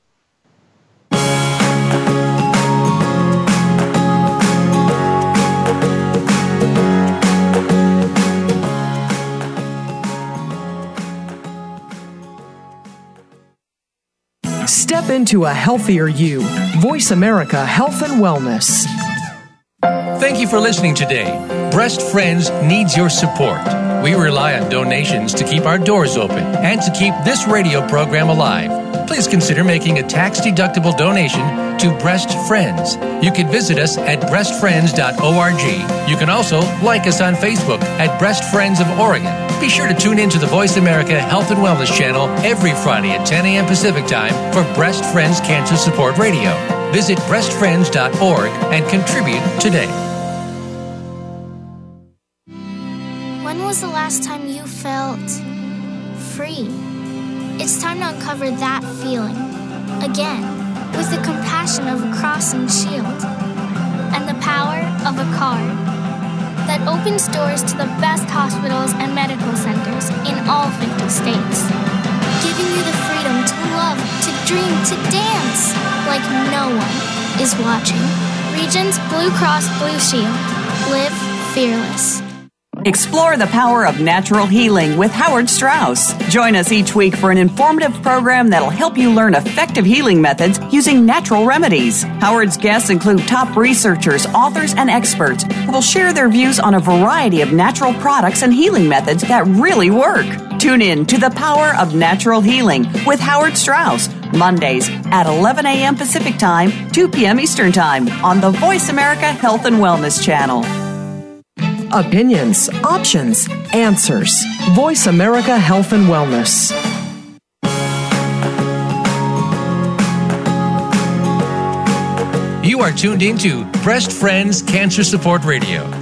Step into a healthier you. Voice America Health and Wellness. Thank you for listening today. Breast Friends needs your support. We rely on donations to keep our doors open and to keep this radio program alive please consider making a tax deductible donation to Breast Friends. You can visit us at breastfriends.org. You can also like us on Facebook at Breast Friends of Oregon. Be sure to tune in to the Voice America Health and Wellness channel every Friday at 10 a.m. Pacific Time for Breast Friends Cancer Support Radio. Visit breastfriends.org and contribute today. When was the last time you felt free? It's time to uncover that feeling again with the compassion of a cross and shield and the power of a card that opens doors to the best hospitals and to dance like no one is watching. Regence Blue Cross Blue Shield. Live fearless. Explore the power of natural healing with Howard Straus. Join us each week for an informative program that'll help you learn effective healing methods using natural remedies. Howard's guests include top researchers, authors, and experts who will share their views on a variety of natural products and healing methods that really work. Tune in to The Power of Natural Healing with Howard Straus, Mondays at 11 a.m. Pacific Time, 2 p.m. Eastern Time on the Voice America Health and Wellness Channel. Opinions, options, answers. Voice America Health and Wellness. You are tuned into Breast Friends Cancer Support Radio.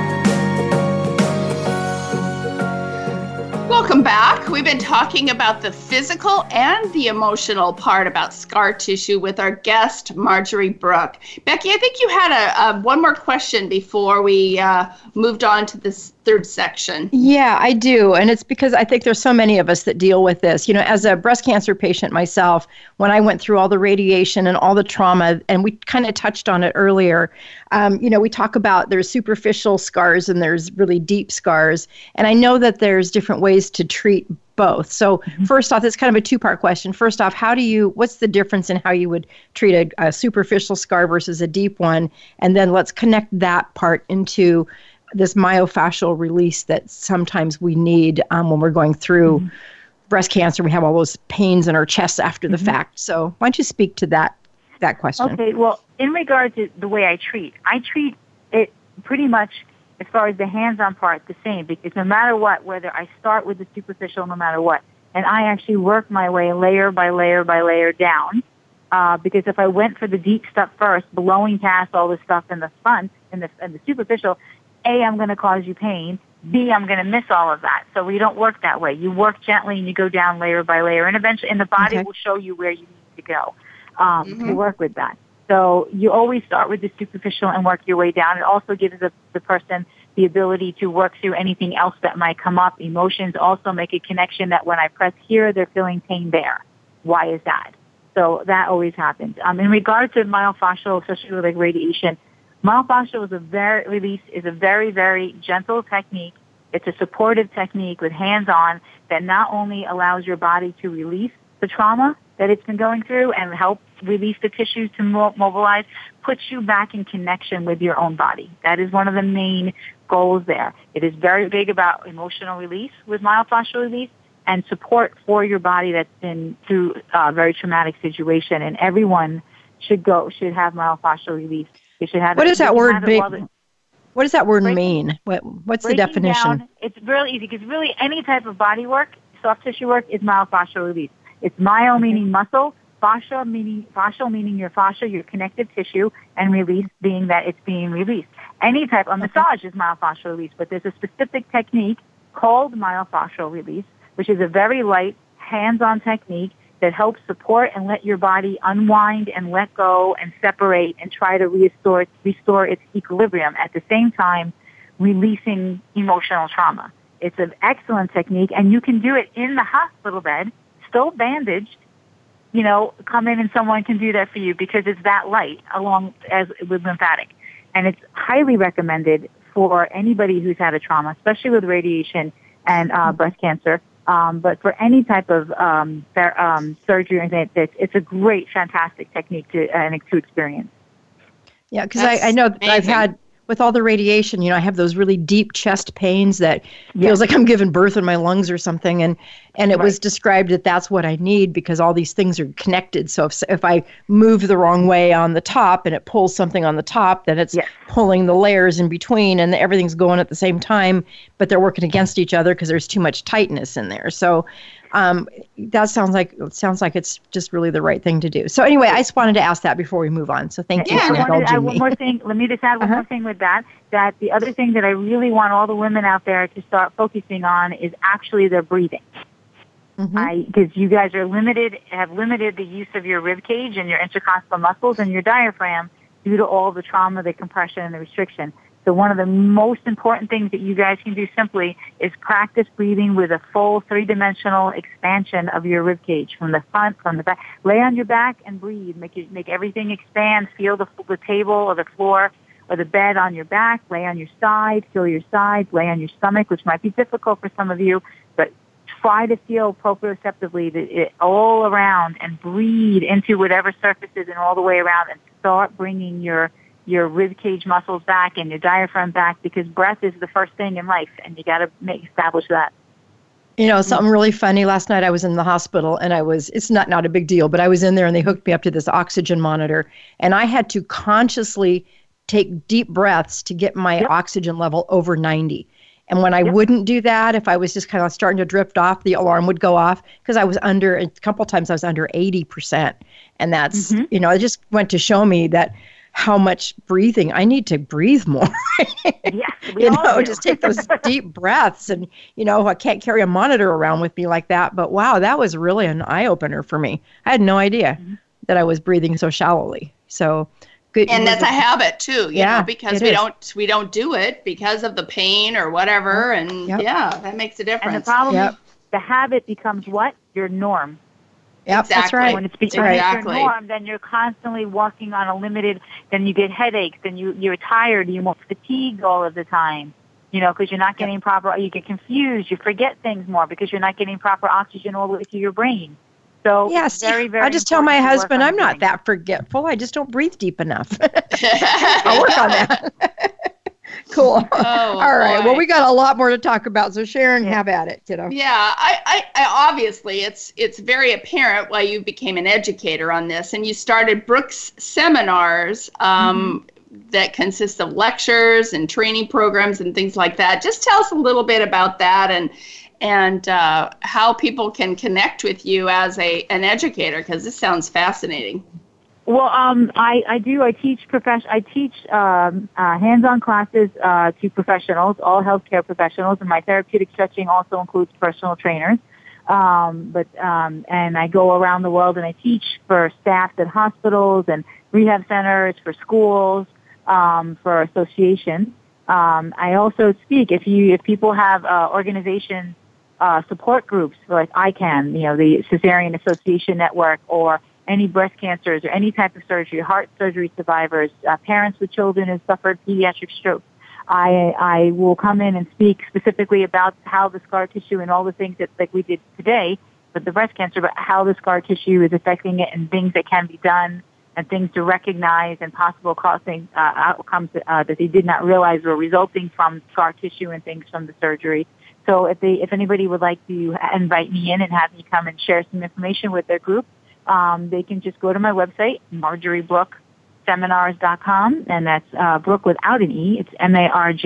Welcome back. We've been talking about the physical and the emotional part about scar tissue with our guest, Marjorie Brook. Becky, I think you had a, a one more question before we uh, moved on to this third section. Yeah, I do. And it's because I think there's so many of us that deal with this. You know, as a breast cancer patient myself, when I went through all the radiation and all the trauma, and we kind of touched on it earlier, um, you know, we talk about there's superficial scars and there's really deep scars. And I know that there's different ways to treat both. So mm-hmm. first off, it's kind of a two-part question. First off, how do you? What's the difference in how you would treat a, a superficial scar versus a deep one? And then let's connect that part into this myofascial release that sometimes we need um, when we're going through mm-hmm. breast cancer. We have all those pains in our chests after the mm-hmm. fact. So why don't you speak to that that question? Okay. Well, in regard to the way I treat, I treat it pretty much as far as the hands-on part the same because no matter what, whether I start with the superficial, no matter what, and I actually work my way layer by layer by layer down. Uh, because if I went for the deep stuff first, blowing past all the stuff in the front, in the, in the superficial, a, I'm going to cause you pain. B, I'm going to miss all of that. So we don't work that way. You work gently and you go down layer by layer, and eventually, and the body okay. will show you where you need to go um, mm-hmm. to work with that. So you always start with the superficial and work your way down. It also gives the, the person the ability to work through anything else that might come up. Emotions also make a connection that when I press here, they're feeling pain there. Why is that? So that always happens. Um, in regard to myofascial, especially with like radiation, Myofascial is a very release is a very very gentle technique. It's a supportive technique with hands-on that not only allows your body to release the trauma that it's been going through and help release the tissues to mobilize, puts you back in connection with your own body. That is one of the main goals there. It is very big about emotional release with myofascial release and support for your body that's been through a very traumatic situation. And everyone should go, should have myofascial release you should have. What it, that word big? What does that word mean? What, what's the definition? Down, it's really easy because really any type of body work, soft tissue work, is myofascial release. It's myo meaning muscle, fascia meaning fascial meaning your fascia, your connective tissue, and release being that it's being released. Any type of massage is myofascial release, but there's a specific technique called myofascial release, which is a very light, hands-on technique that helps support and let your body unwind and let go and separate and try to restore, restore its equilibrium at the same time releasing emotional trauma. It's an excellent technique and you can do it in the hospital bed, still bandaged. You know, come in and someone can do that for you because it's that light along as with lymphatic. And it's highly recommended for anybody who's had a trauma, especially with radiation and uh, breast cancer um, but for any type of um, um, surgery, it's, it's a great, fantastic technique to uh, to experience. Yeah, because I, I know I've had with all the radiation, you know, I have those really deep chest pains that feels like I'm giving birth in my lungs or something. And and it right. was described that that's what I need because all these things are connected. So if if I move the wrong way on the top and it pulls something on the top, then it's pulling the layers in between, and everything's going at the same time, but they're working against each other because there's too much tightness in there. So um, that sounds like sounds like it's just really the right thing to do. So anyway, I just wanted to ask that before we move on. So thank you yeah, for indulging me. One more thing. Let me just add one uh-huh. more thing with that. That the other thing that I really want all the women out there to start focusing on is actually their breathing. Mm-hmm. Because you guys are limited, have limited the use of your rib cage and your intercostal muscles and your diaphragm due to all the trauma, the compression, and the restriction. So one of the most important things that you guys can do simply is practice breathing with a full three-dimensional expansion of your rib cage from the front, from the back. Lay on your back and breathe. Make it, make everything expand. Feel the, the table or the floor or the bed on your back. Lay on your side. Feel your sides. Lay on your stomach, which might be difficult for some of you, but try to feel proprioceptively it, all around and breathe into whatever surfaces and all the way around and start bringing your your rib cage muscles back and your diaphragm back because breath is the first thing in life and you got to make establish that. You know, something really funny. Last night I was in the hospital and I was, it's not, not a big deal, but I was in there and they hooked me up to this oxygen monitor and I had to consciously take deep breaths to get my yep. oxygen level over 90. And when I yep. wouldn't do that, if I was just kind of starting to drift off, the alarm would go off because I was under, a couple times I was under 80%. And that's, mm-hmm. you know, it just went to show me that how much breathing I need to breathe more. yes, you know, just take those deep breaths, and you know, I can't carry a monitor around with me like that. But wow, that was really an eye opener for me. I had no idea mm-hmm. that I was breathing so shallowly. So. Good. And that's a habit too, you yeah, know, because we is. don't we don't do it because of the pain or whatever, and yep. yeah, that makes a difference. And the problem yep. is the habit becomes what your norm. Yep, exactly. that's right. When it's becoming exactly. your norm, then you're constantly walking on a limited. Then you get headaches. Then you you're tired. You're more fatigued all of the time. You know, because you're not getting yep. proper. You get confused. You forget things more because you're not getting proper oxygen all the way to your brain. So yes, very, very. I just tell my husband I'm not that forgetful. I just don't breathe deep enough. I'll work on that. cool. Oh, All right. Boy. Well, we got a lot more to talk about. So Sharon, have at it, kiddo. Yeah, I, I, I, obviously it's it's very apparent why you became an educator on this, and you started Brooks seminars. Um, mm-hmm. That consist of lectures and training programs and things like that. Just tell us a little bit about that and and uh, how people can connect with you as a an educator because this sounds fascinating. Well, um, I, I do. I teach profession. I teach um, uh, hands-on classes uh, to professionals, all healthcare professionals, and my therapeutic stretching also includes personal trainers. Um, but um, and I go around the world and I teach for staff at hospitals and rehab centers, for schools, um, for associations. Um, I also speak if you if people have uh, organizations uh, support groups like ICAN, you know, the Cesarean Association Network, or any breast cancers or any type of surgery, heart surgery survivors, uh, parents with children who suffered pediatric strokes. I, I will come in and speak specifically about how the scar tissue and all the things that like we did today with the breast cancer, but how the scar tissue is affecting it and things that can be done and things to recognize and possible causing uh, outcomes uh, that they did not realize were resulting from scar tissue and things from the surgery. So if they, if anybody would like to invite me in and have me come and share some information with their group, um, they can just go to my website, marjoriebrookseminars.com, and that's uh, Brook without an E. It's M-A-R-J-O-R-B-R-O-O-K,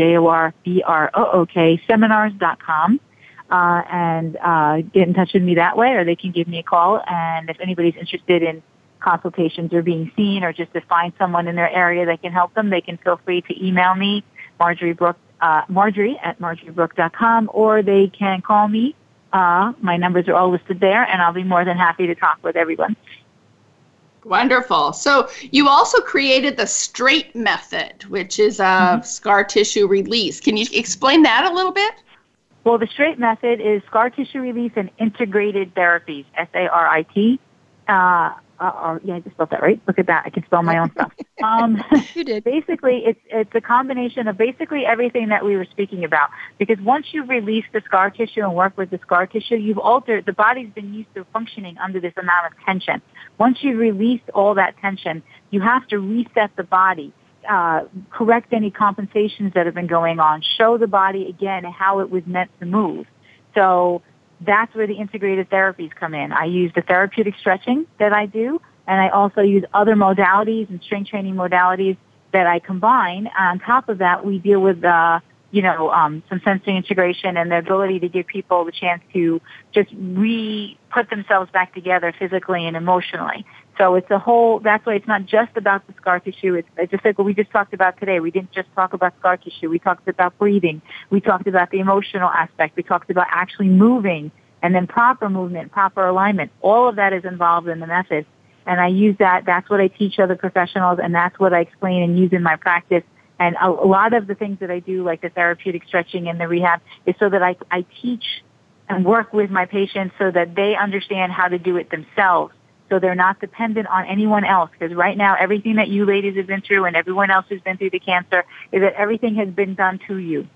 seminars.com. Uh, and uh, get in touch with me that way, or they can give me a call. And if anybody's interested in consultations or being seen, or just to find someone in their area that can help them, they can feel free to email me, Marjorie Brook, uh, Marjorie at marjoriebrook.com, or they can call me uh, my numbers are all listed there, and I'll be more than happy to talk with everyone. Wonderful. So you also created the STRAIT method, which is a mm-hmm. scar tissue release. Can you explain that a little bit? Well, the STRAIT method is scar tissue release and integrated therapies, S-A-R-I-T. Uh, uh, yeah, I just spelled that right. Look at that. I can spell my own stuff. Um, you did. Basically, it's it's a combination of basically everything that we were speaking about. Because once you release the scar tissue and work with the scar tissue, you've altered the body's been used to functioning under this amount of tension. Once you release all that tension, you have to reset the body. Uh, correct any compensations that have been going on. Show the body again how it was meant to move. So that's where the integrated therapies come in. I use the therapeutic stretching that I do, and I also use other modalities and strength training modalities that I combine. On top of that, we deal with, uh, you know, um, some sensory integration and the ability to give people the chance to just re put themselves back together physically and emotionally. So it's a whole, that's why it's not just about the scar tissue. It's, it's just like what we just talked about today. We didn't just talk about scar tissue. We talked about breathing. We talked about the emotional aspect. We talked about actually moving and then proper movement, proper alignment. All of that is involved in the method. And I use that. That's what I teach other professionals, and that's what I explain and use in my practice. And a, a lot of the things that I do, like the therapeutic stretching and the rehab, is so that I, I teach and work with my patients so that they understand how to do it themselves. So they're not dependent on anyone else. Because right now, everything that you ladies have been through and everyone else who's been through the cancer is that everything has been done to you.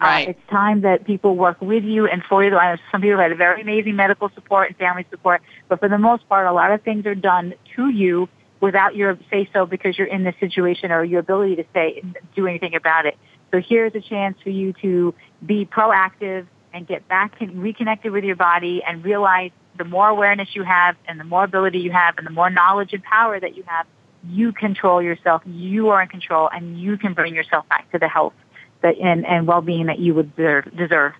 Right. Uh, it's time that people work with you and for you. I know some people had very amazing medical support and family support, but for the most part, a lot of things are done to you without your say so because you're in this situation or your ability to say and do anything about it. So here's a chance for you to be proactive and get back and reconnected with your body and realize the more awareness you have and the more ability you have and the more knowledge and power that you have, you control yourself. You are in control and you can bring yourself back to the health that and, and well-being that you would deserve.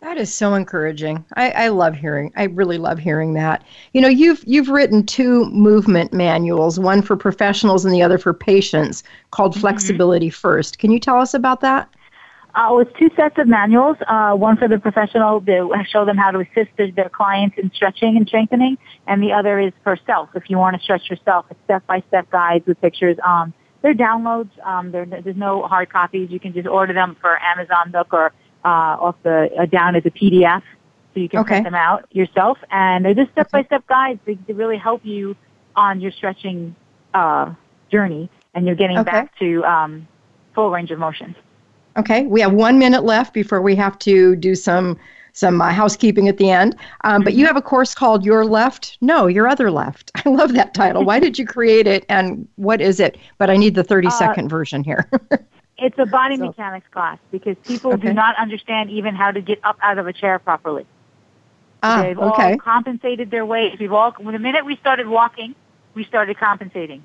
That is so encouraging. I, I love hearing. I really love hearing that. You know, you've you've written two movement manuals, one for professionals and the other for patients, called Mm-hmm. Flexibility First. Can you tell us about that? Uh, it's two sets of manuals. Uh, one for the professional to show them how to assist their, their clients in stretching and strengthening, and the other is for self. If you want to stretch yourself, it's step-by-step guides with pictures. Um, they're downloads. Um, they're, there's no hard copies. You can just order them for Amazon Nook or uh, off the uh, down as a PDF, so you can Okay. print them out yourself. And they're just step-by-step guides to, to really help you on your stretching uh, journey, and you're getting Okay. back to um, full range of motion. Okay, we have one minute left before we have to do some some uh, housekeeping at the end. Um, but you have a course called Your Left, No, Your Other Left. I love that title. Why did you create it, and what is it? But I need the thirty second version here. It's a body So- mechanics class because people Okay. do not understand even how to get up out of a chair properly. ah, They've okay, all compensated their weight. We've all, the minute we started walking, we started compensating.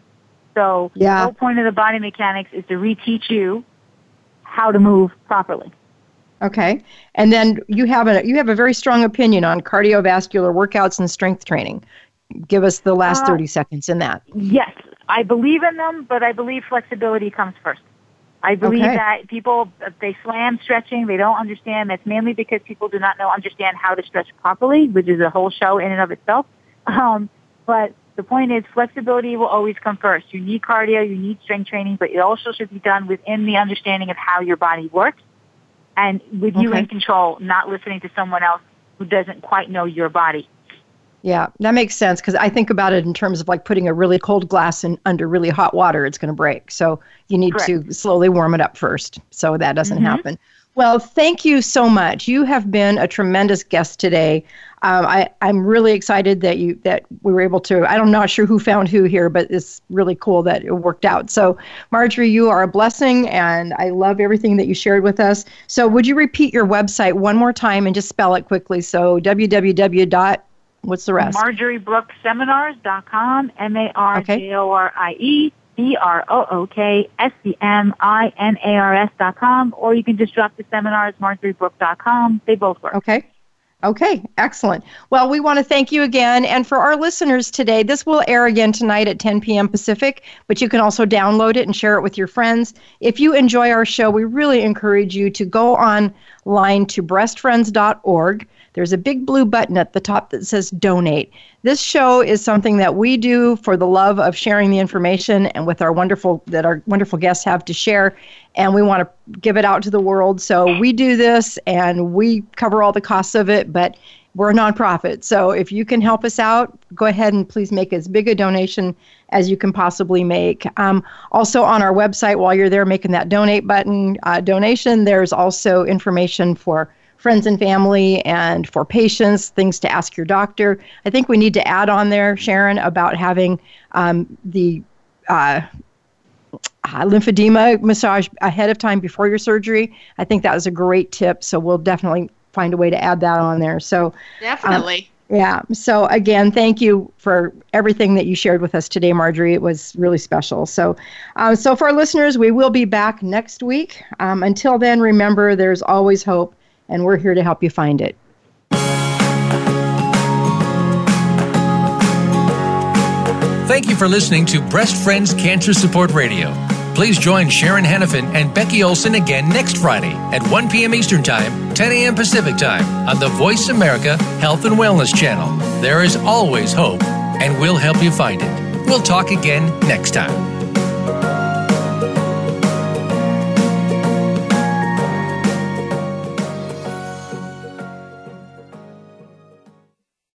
So Yeah. the whole point of the body mechanics is to reteach you how to move properly. okay. And then you have a you have a very strong opinion on cardiovascular workouts and strength training. Give us the last Uh, thirty seconds in that. Yes, I believe in them, but I believe flexibility comes first. I believe Okay. that people, they slam stretching, they don't understand. That's mainly because people do not know understand how to stretch properly, which is a whole show in and of itself. Um, but the point is, flexibility will always come first. You need cardio, you need strength training, but it also should be done within the understanding of how your body works and with you Okay. in control, not listening to someone else who doesn't quite know your body. Yeah, that makes sense because I think about it in terms of like putting a really cold glass in under really hot water, it's going to break. So you need to slowly warm it up first so that doesn't mm-hmm. happen. Well, thank you so much. You have been a tremendous guest today. Um, I, I'm really excited that you that we were able to. I'm not sure who found who here, but it's really cool that it worked out. So, Marjorie, you are a blessing, and I love everything that you shared with us. So, would you repeat your website one more time and just spell it quickly? So, www. What's the rest? MarjorieBrookSeminars.com, M-A-R-J-O-R-I-E, B-R-O-O-K-S-E-M-I-N-A-R-S dot com, or you can just drop the seminars, MarjorieBrook.com. They both work. Okay. Okay, excellent. Well, we want to thank you again. And for our listeners today, this will air again tonight at 10 p.m. Pacific, but you can also download it and share it with your friends. If you enjoy our show, we really encourage you to go online to breastfriends.org. There's a big blue button at the top that says donate. This show is something that we do for the love of sharing the information and with our wonderful that our wonderful guests have to share and we want to give it out to the world. So we do this and we cover all the costs of it, but we're a nonprofit. So if you can help us out, go ahead and please make as big a donation as you can possibly make. Um, also, on our website, while you're there making that donate button uh, donation, there's also information for friends and family and for patients, things to ask your doctor. I think we need to add on there, Sharon, about having um, the uh, uh, lymphedema massage ahead of time before your surgery. I think that was a great tip. So we'll definitely find a way to add that on there. So Definitely. yeah. So again, thank you for everything that you shared with us today, Marjorie. It was really special. So, uh, so for our listeners, we will be back next week. Um, until then, remember, there's always hope, and we're here to help you find it. Thank you for listening to Breast Friends Cancer Support Radio. Please join Sharon Hannafin and Becky Olson again next Friday at 1 p.m. Eastern Time, 10 a.m. Pacific Time on the Voice America Health and Wellness Channel. There is always hope and we'll help you find it. We'll talk again next time.